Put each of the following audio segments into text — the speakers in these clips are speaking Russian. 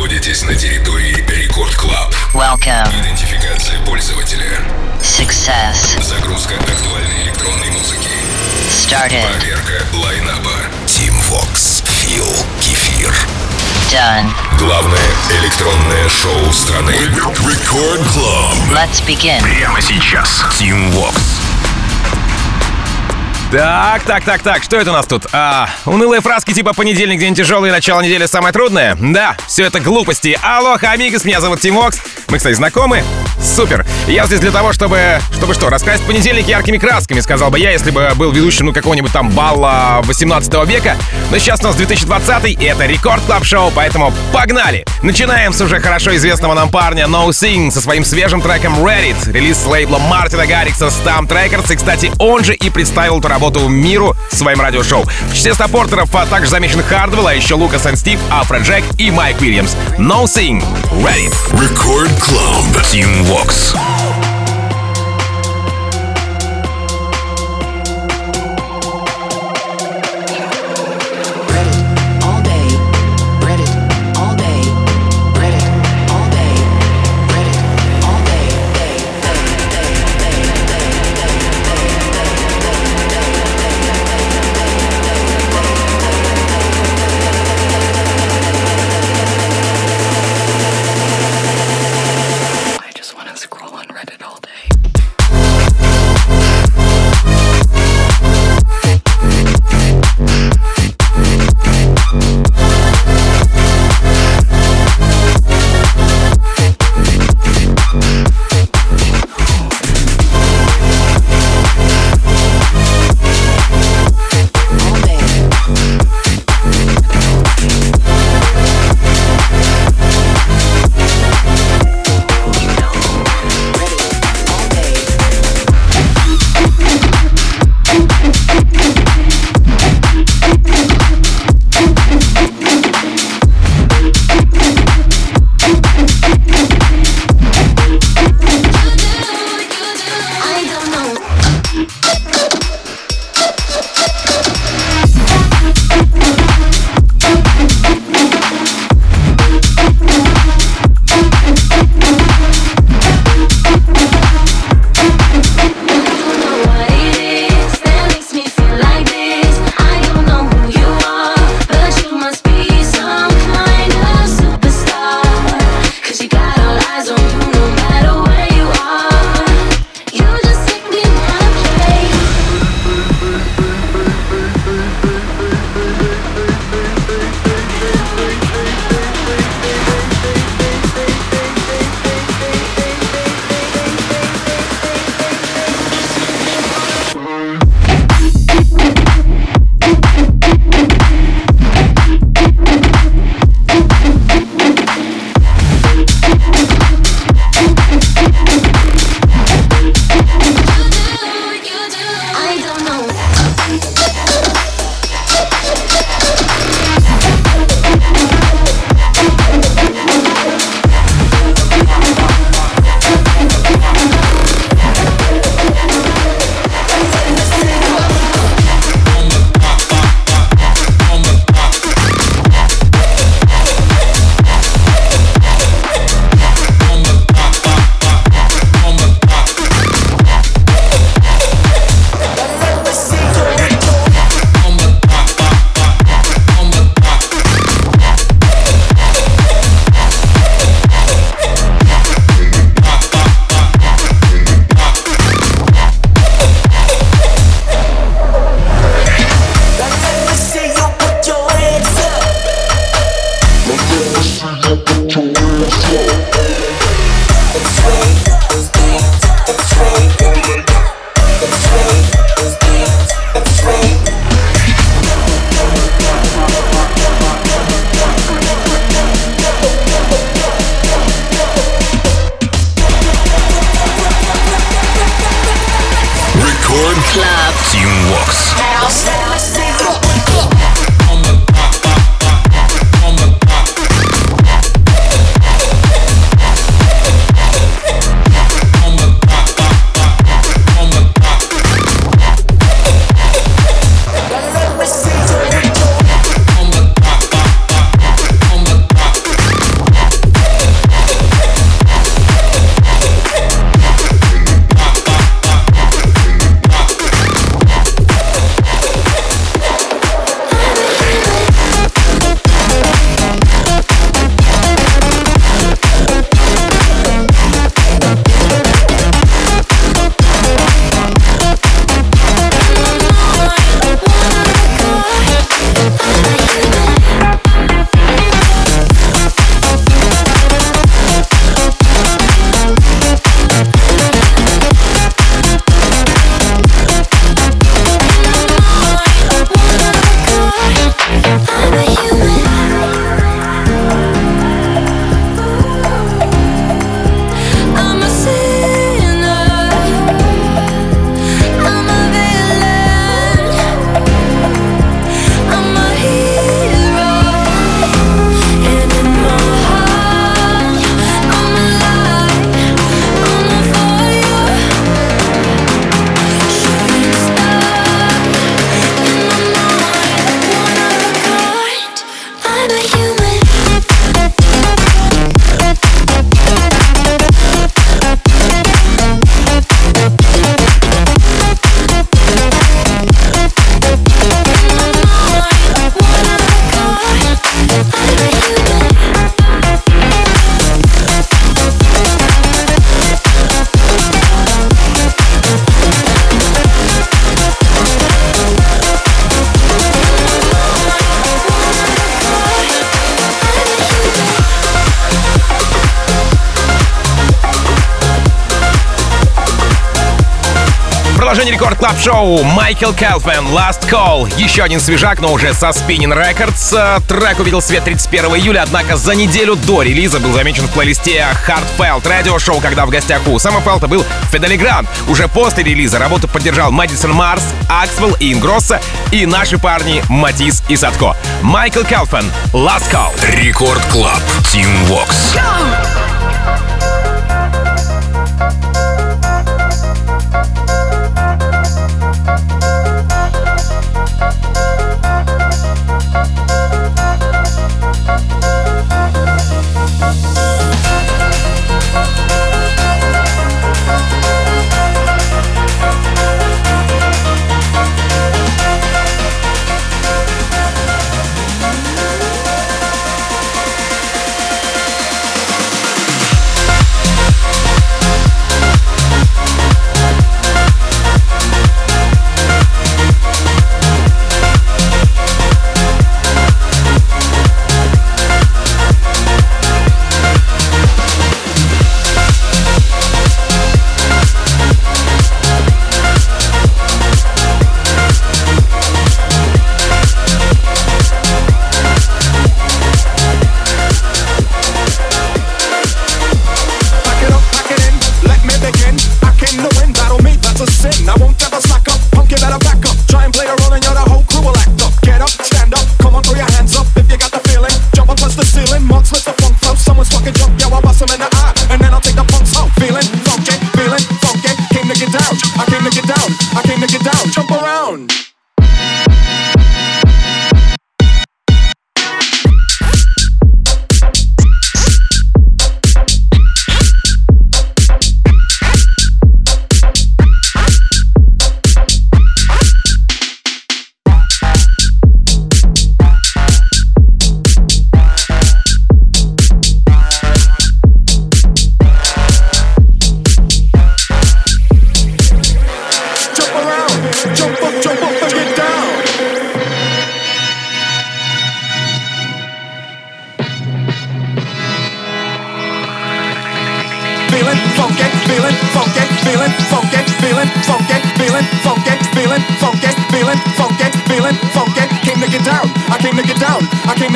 находитесь на территории Record Club. Welcome. Идентификация пользователя. Success. Загрузка актуальной электронной музыки. Started. Проверка line-up а. Тим Вокс. Фил. Кефир. Done. Главное электронное шоу страны. Record Club. Let's begin. Прямо сейчас. Тим Вокс. Так, так, так, так, что это у нас тут? А, унылые фразки типа «понедельник, день тяжелый, начало недели самое трудное»? Да, все это глупости. Aloha, amigos, меня зовут Тим Вокс. Мы, кстати, знакомы? Супер. Я здесь для того, чтобы... Чтобы что, раскрасить понедельник яркими красками, сказал бы я, если бы был ведущим, ну, какого-нибудь там бала 18 века. Но сейчас у нас 2020 и это Record Club Шоу, поэтому погнали! Начинаем с уже хорошо известного нам парня No Sing со своим свежим треком Reddit, релиз с лейбла Мартина Гаррикса STMPD Records, и, кстати, он же и представил эту работу миру своим радиошоу. В числе саппортеров а также замечен Хардвелл, а еще Лукас и Стив, Afrojack и Майк Уильямс. No Sing, Reddit. Рекорд Клаб. Team Vox. шоу Michael Calfan Last Call. Еще один свежак, но уже со Spinnin' Records. Э, трек увидел свет 31 июля, однако за неделю до релиза был замечен в плейлисте Heartfeldt Radio Show, когда в гостях у Сэма Фелта был Fedde Le Grand. Уже после релиза работу поддержал Мэдисон Марс, Аксвелл и Ингросса и наши парни Матис и Sadko. Michael Calfan Last Call. Record Club. Тим Вокс. Go!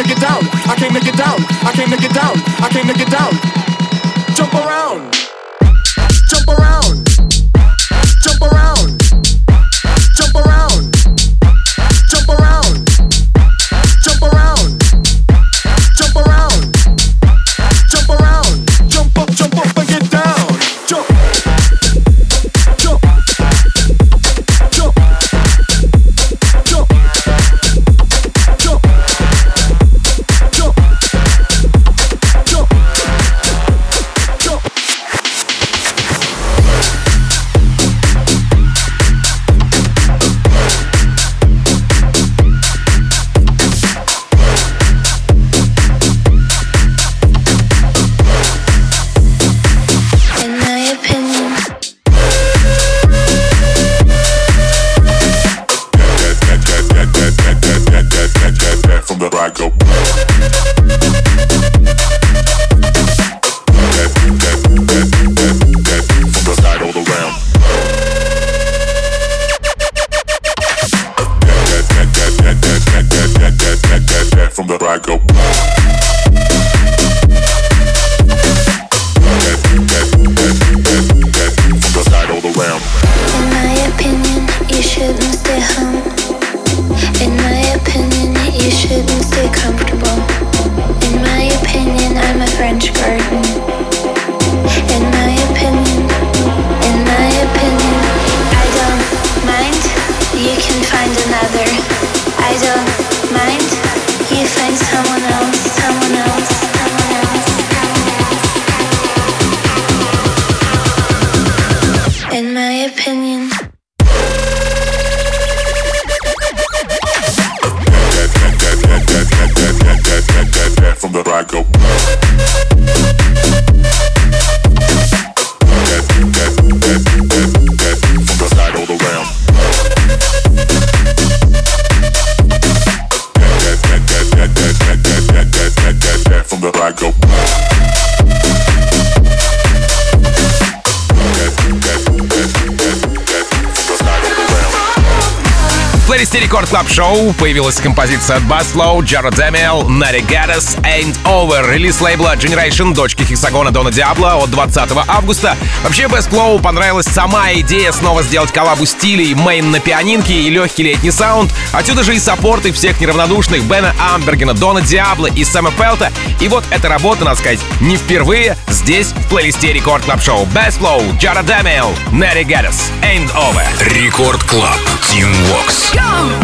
I can't make it down. I can't make it down. I can't make it down. I can't make it down. opinion. Рекорд Клаб Шоу появилась композиция от Bassflow, Jared Damiel, Gaddis, Ain't Over, релиз лейбла Generation, дочки Хексагона Дона Диабло от 20 августа. Вообще, Bassflow понравилась сама идея снова сделать коллабу стилей, мейн на пианинке и легкий летний саунд. Отсюда же и саппорты всех неравнодушных Бена Амбергена, Дона Диабло и Сэма Фелта. И вот эта работа, надо сказать, не впервые здесь, в плейлисте Рекорд Клаб Шоу. Bassflow, Jared Damiel, Natty Gaddis, Ain't Over. Рекорд Клаб. Team Vox. Keep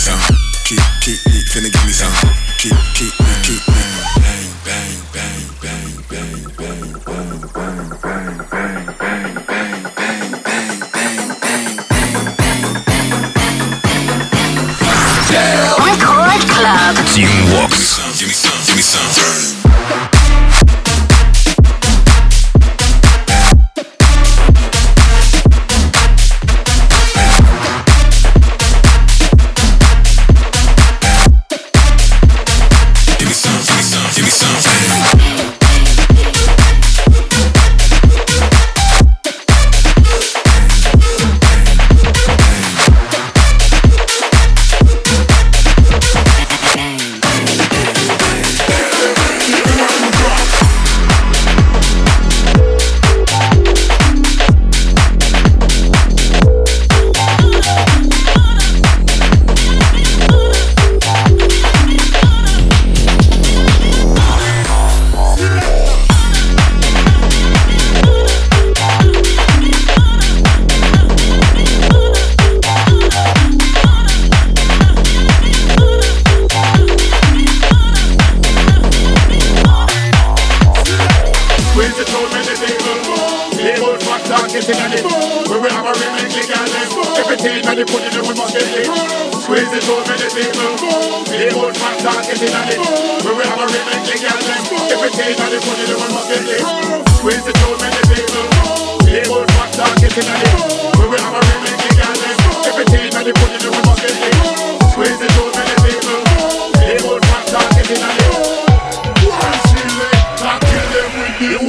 me some.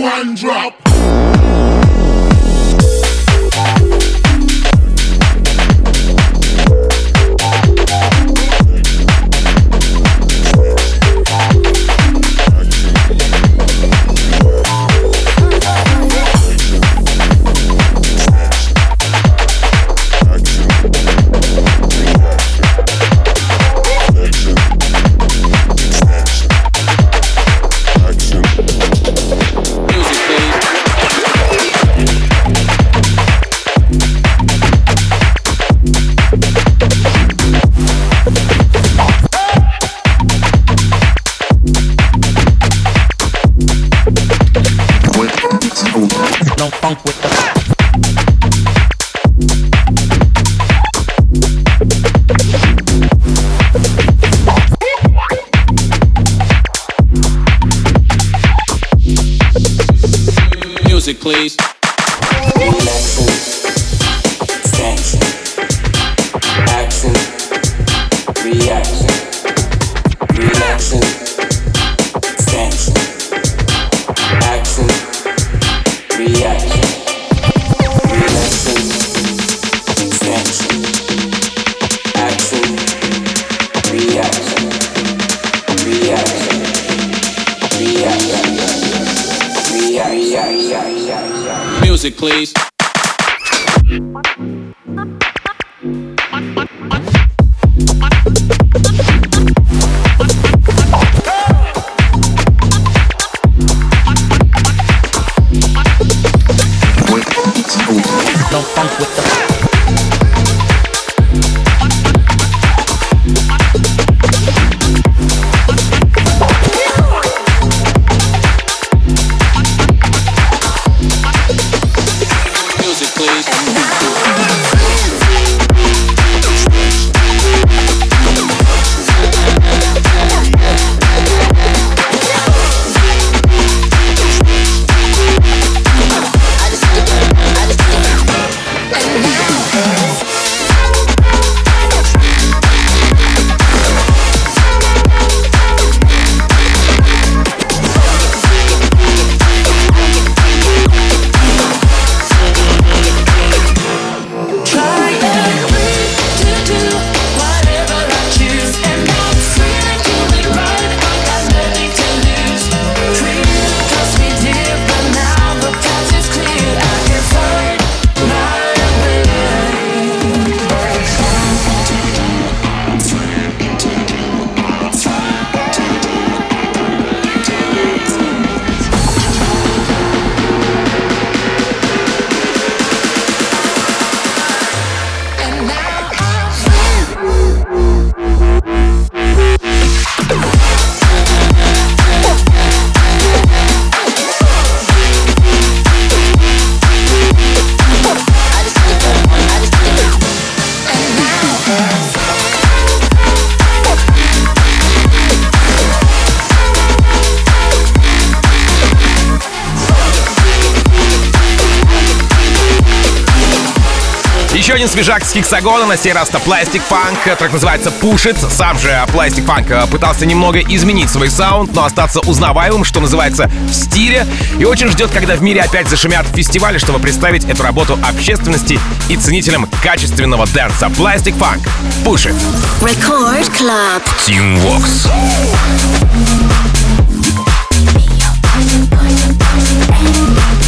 One drop. Please. Джак с Хексагона, на сей раз-то Plastic Funk, э, трек называется Push It. Сам же Plastic Funk э, пытался немного изменить свой саунд, но остаться узнаваемым, что называется, в стиле. И очень ждет, когда в мире опять зашумят фестивали, чтобы представить эту работу общественности и ценителям качественного дэнса. Plastic Funk. Push It. Record Club. Team Vox. Thank.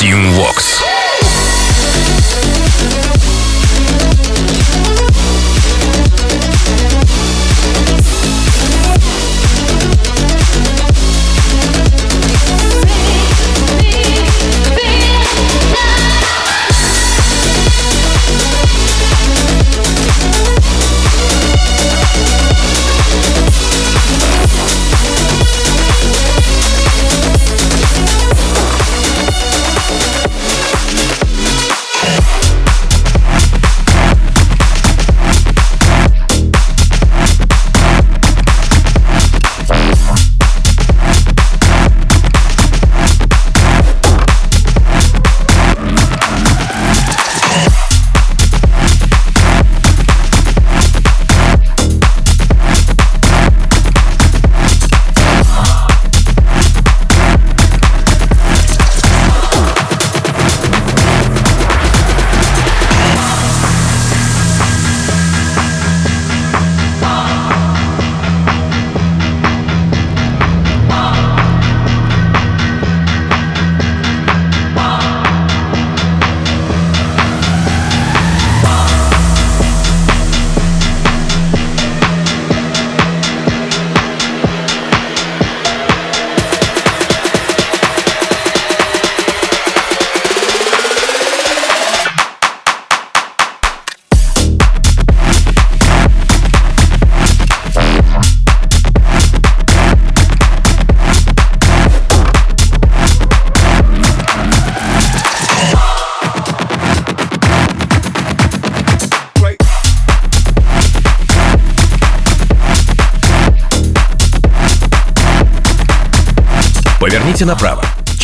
Team Vox.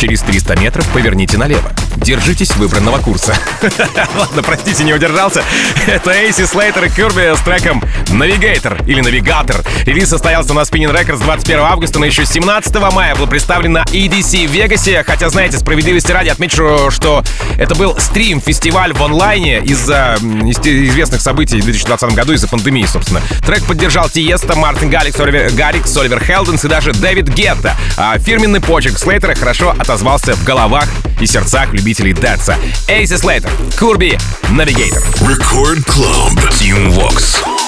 Через 300 метров поверните налево. Держитесь выбранного курса. Ладно, простите, не удержался. Это Эйси Слейтер и Кирби с треком Navigator или Навигатор. Релиз состоялся на Spinning Records 21 августа, но еще 17 мая был представлен на EDC в Вегасе. Хотя, знаете, справедливости ради отмечу, что это был стрим-фестиваль в онлайне из-за известных событий в 2020 году, из-за пандемии, собственно. Трек поддержал Тиеста, Мартин Галикс, Оливер, Гаррикс, Оливер Хелденс и даже Дэвид Гетта. А фирменный почерк Слейтера хорошо отозвался в головах и сердцах любителей дэнса. Эйси Слейтер, Курби, Навигатор. Record Club. Team Vox.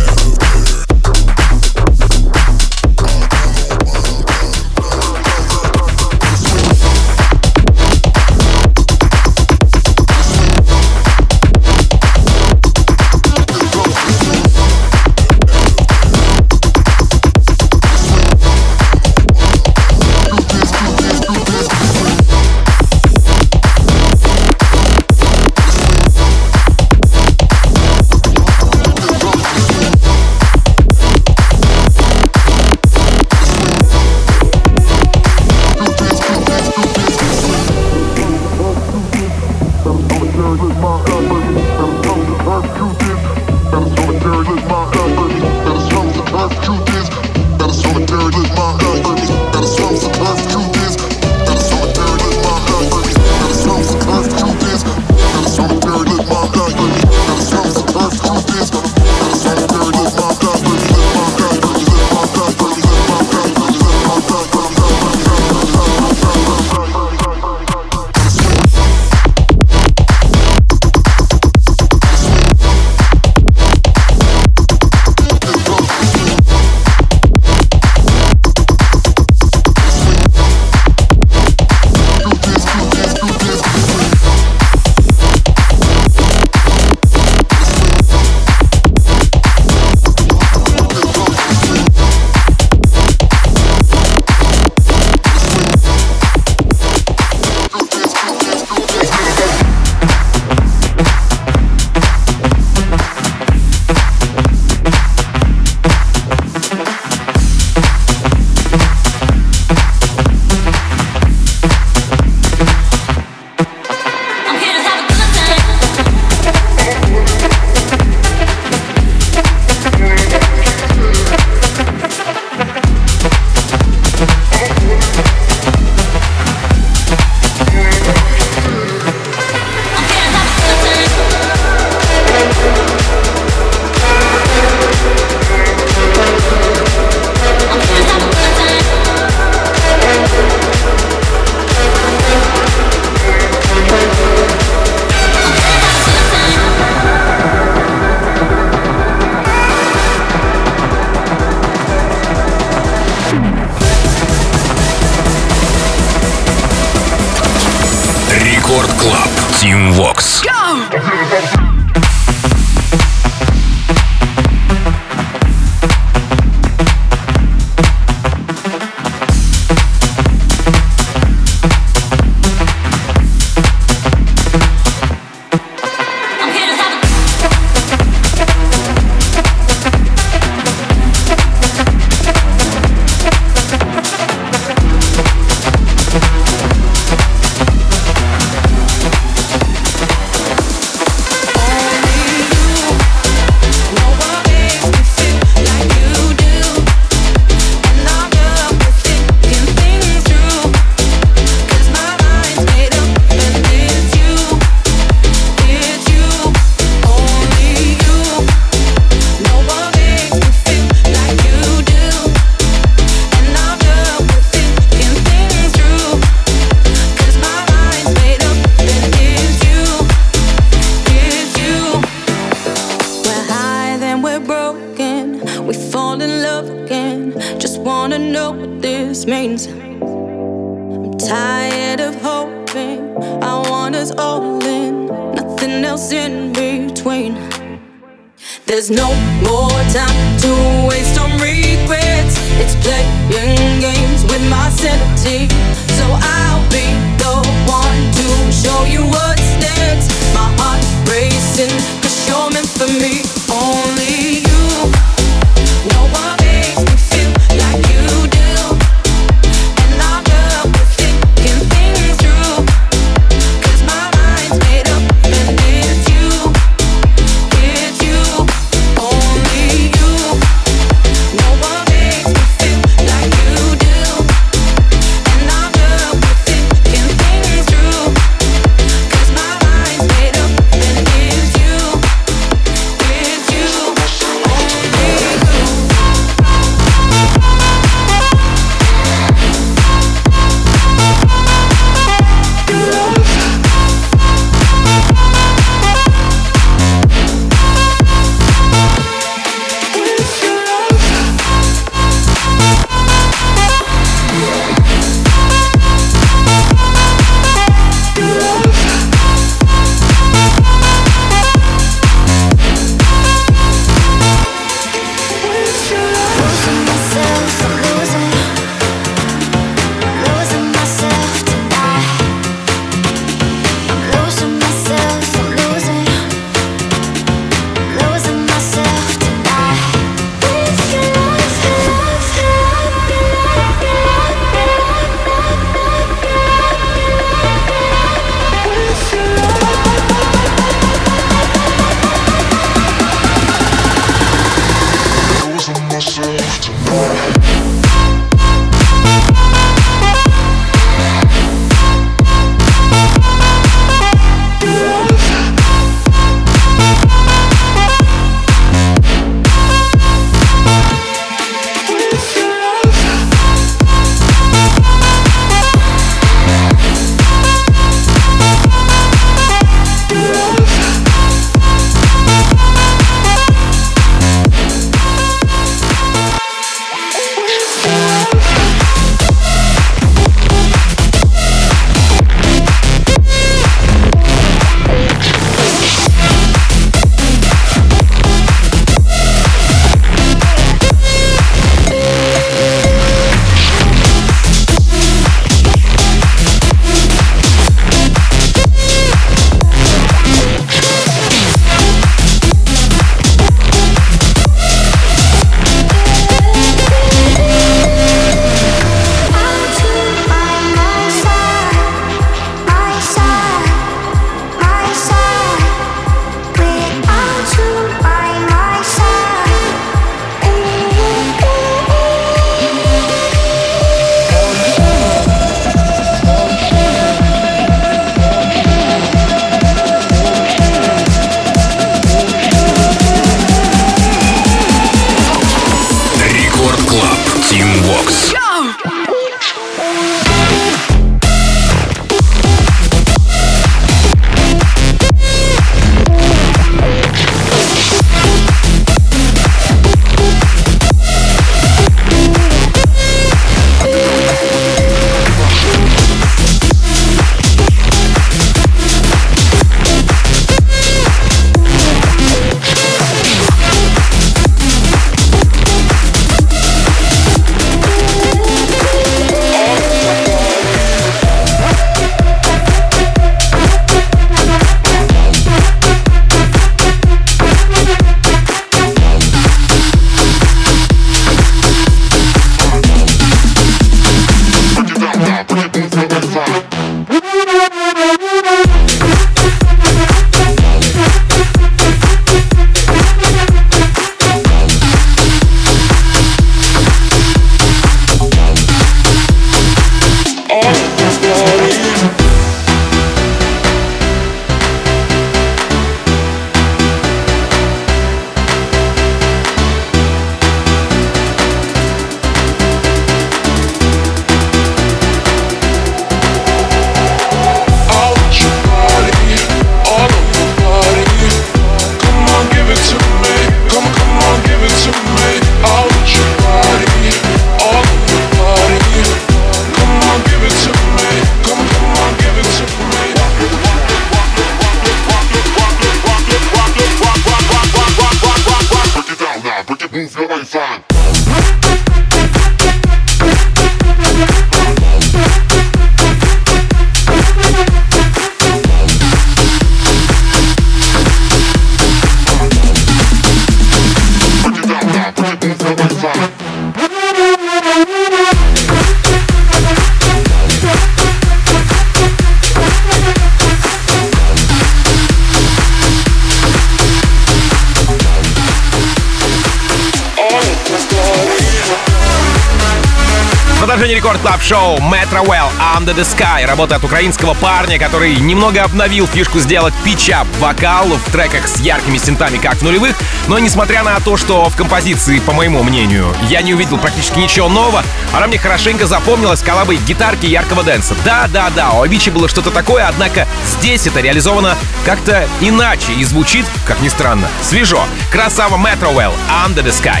Продолжение рекорд клаб шоу Metro Well Under the Sky. Работа от украинского парня, который немного обновил фишку сделать питчап вокал в треках с яркими синтами, как в нулевых. Но несмотря на то, что в композиции, по моему мнению, я не увидел практически ничего нового, она мне хорошенько запомнилась коллабой гитарки яркого дэнса. Да-да-да, у Авичи было что-то такое, однако здесь это реализовано как-то иначе и звучит, как ни странно, свежо. Красава Metro Well Under the Sky.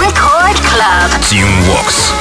Record Club. Team Vox.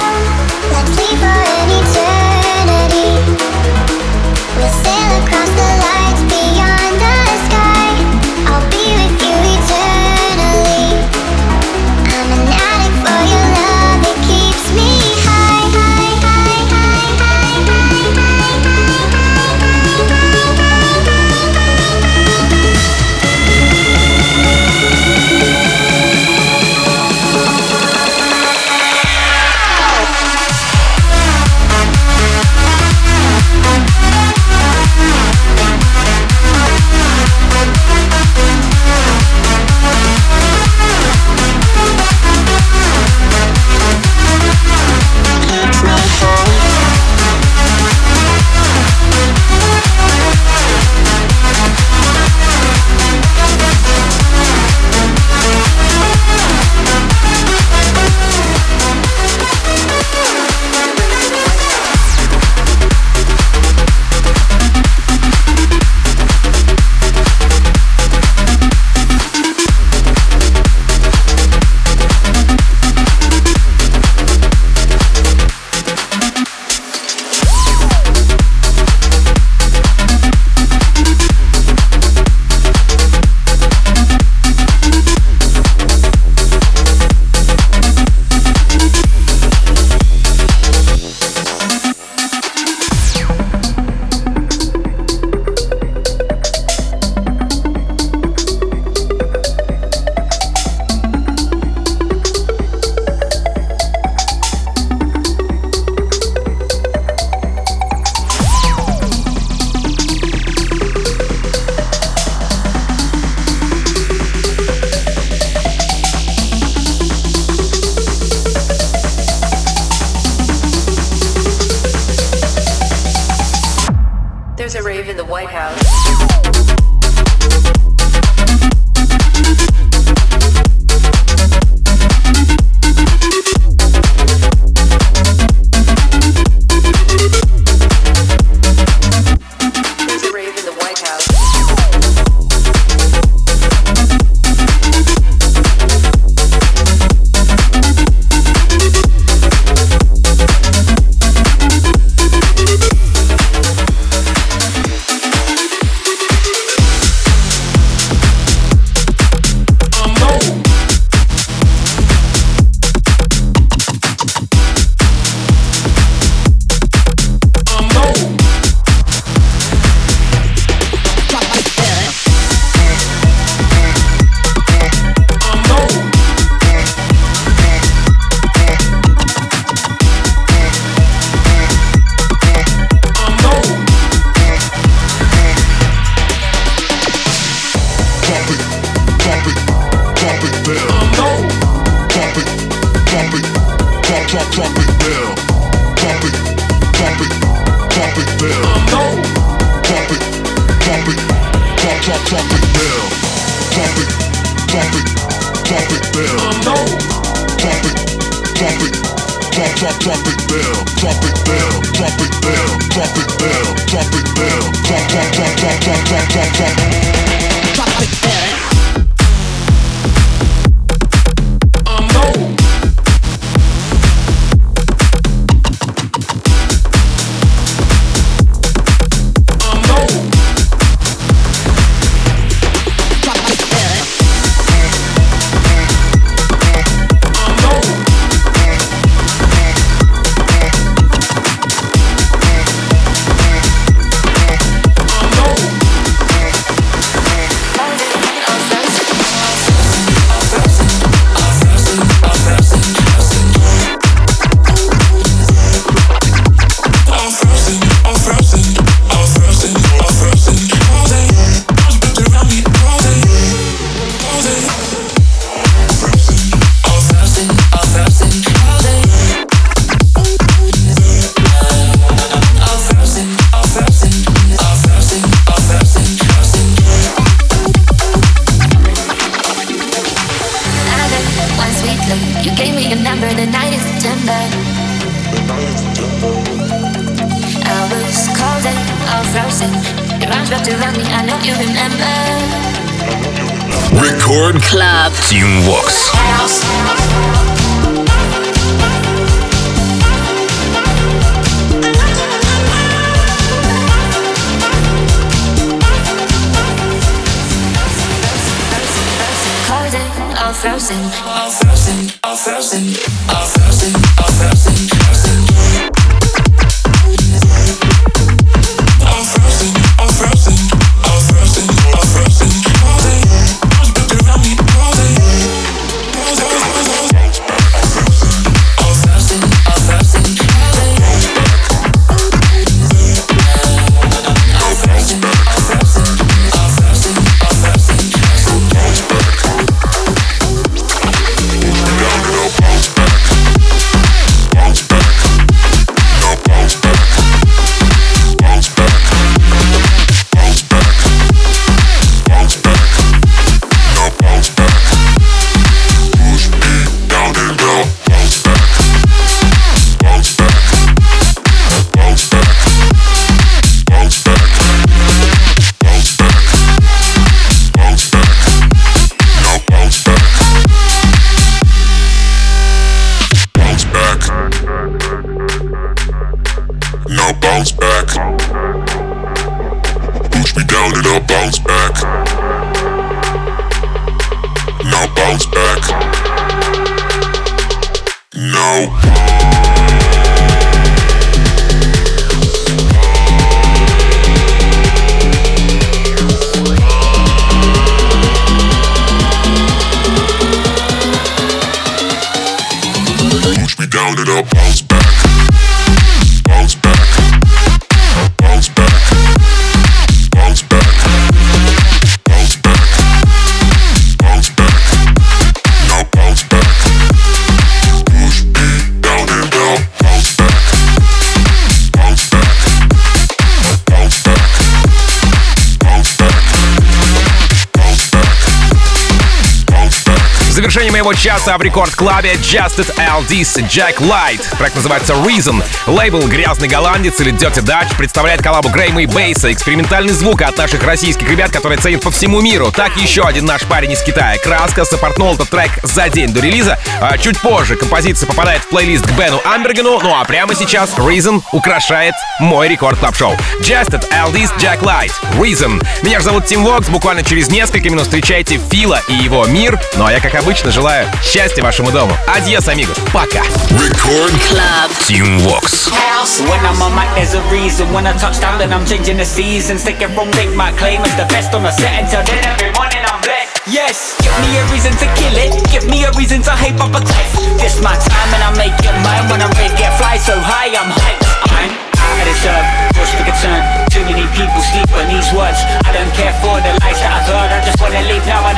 Back. Моего часа в рекорд-клабе Justed LD's Jack Light. Трек называется Reason. Лейбл «Грязный голландец» или Dirty Dutch представляет коллабу Грейма и Бейса. Экспериментальный звук от наших российских ребят, которые ценят по всему миру. Так еще один наш парень из Китая. Краска сопортнул этот трек за день до релиза. А чуть позже композиция попадает в плейлист к Бену Амбергену. Ну а прямо сейчас Reason украшает мой рекорд-клаб-шоу. Justed LD's Jack Light. Reason. Меня же зовут Тим Вокс. Буквально через несколько минут встречайте Фила и его мир. Ну а я, как обычно, желаю счастья вашему дому. Адьос, амигос. Пока. Record Club. Team Vox. When I'm on mic, there's a reason. When I touch down, then I'm changing the seasons. Take it from make my claim as the best on the set until then. Every morning I'm blessed. Yes, give me a reason to kill it. Give me a reason to hype up a cliff. This my time and I make it mine. When I'm ready, get fly so high, I'm hyped. I'm out of this earth. Push for concern. Too many people sleep on these words. I don't care for the lies that I've heard. I just wanna leave now and I'll never return.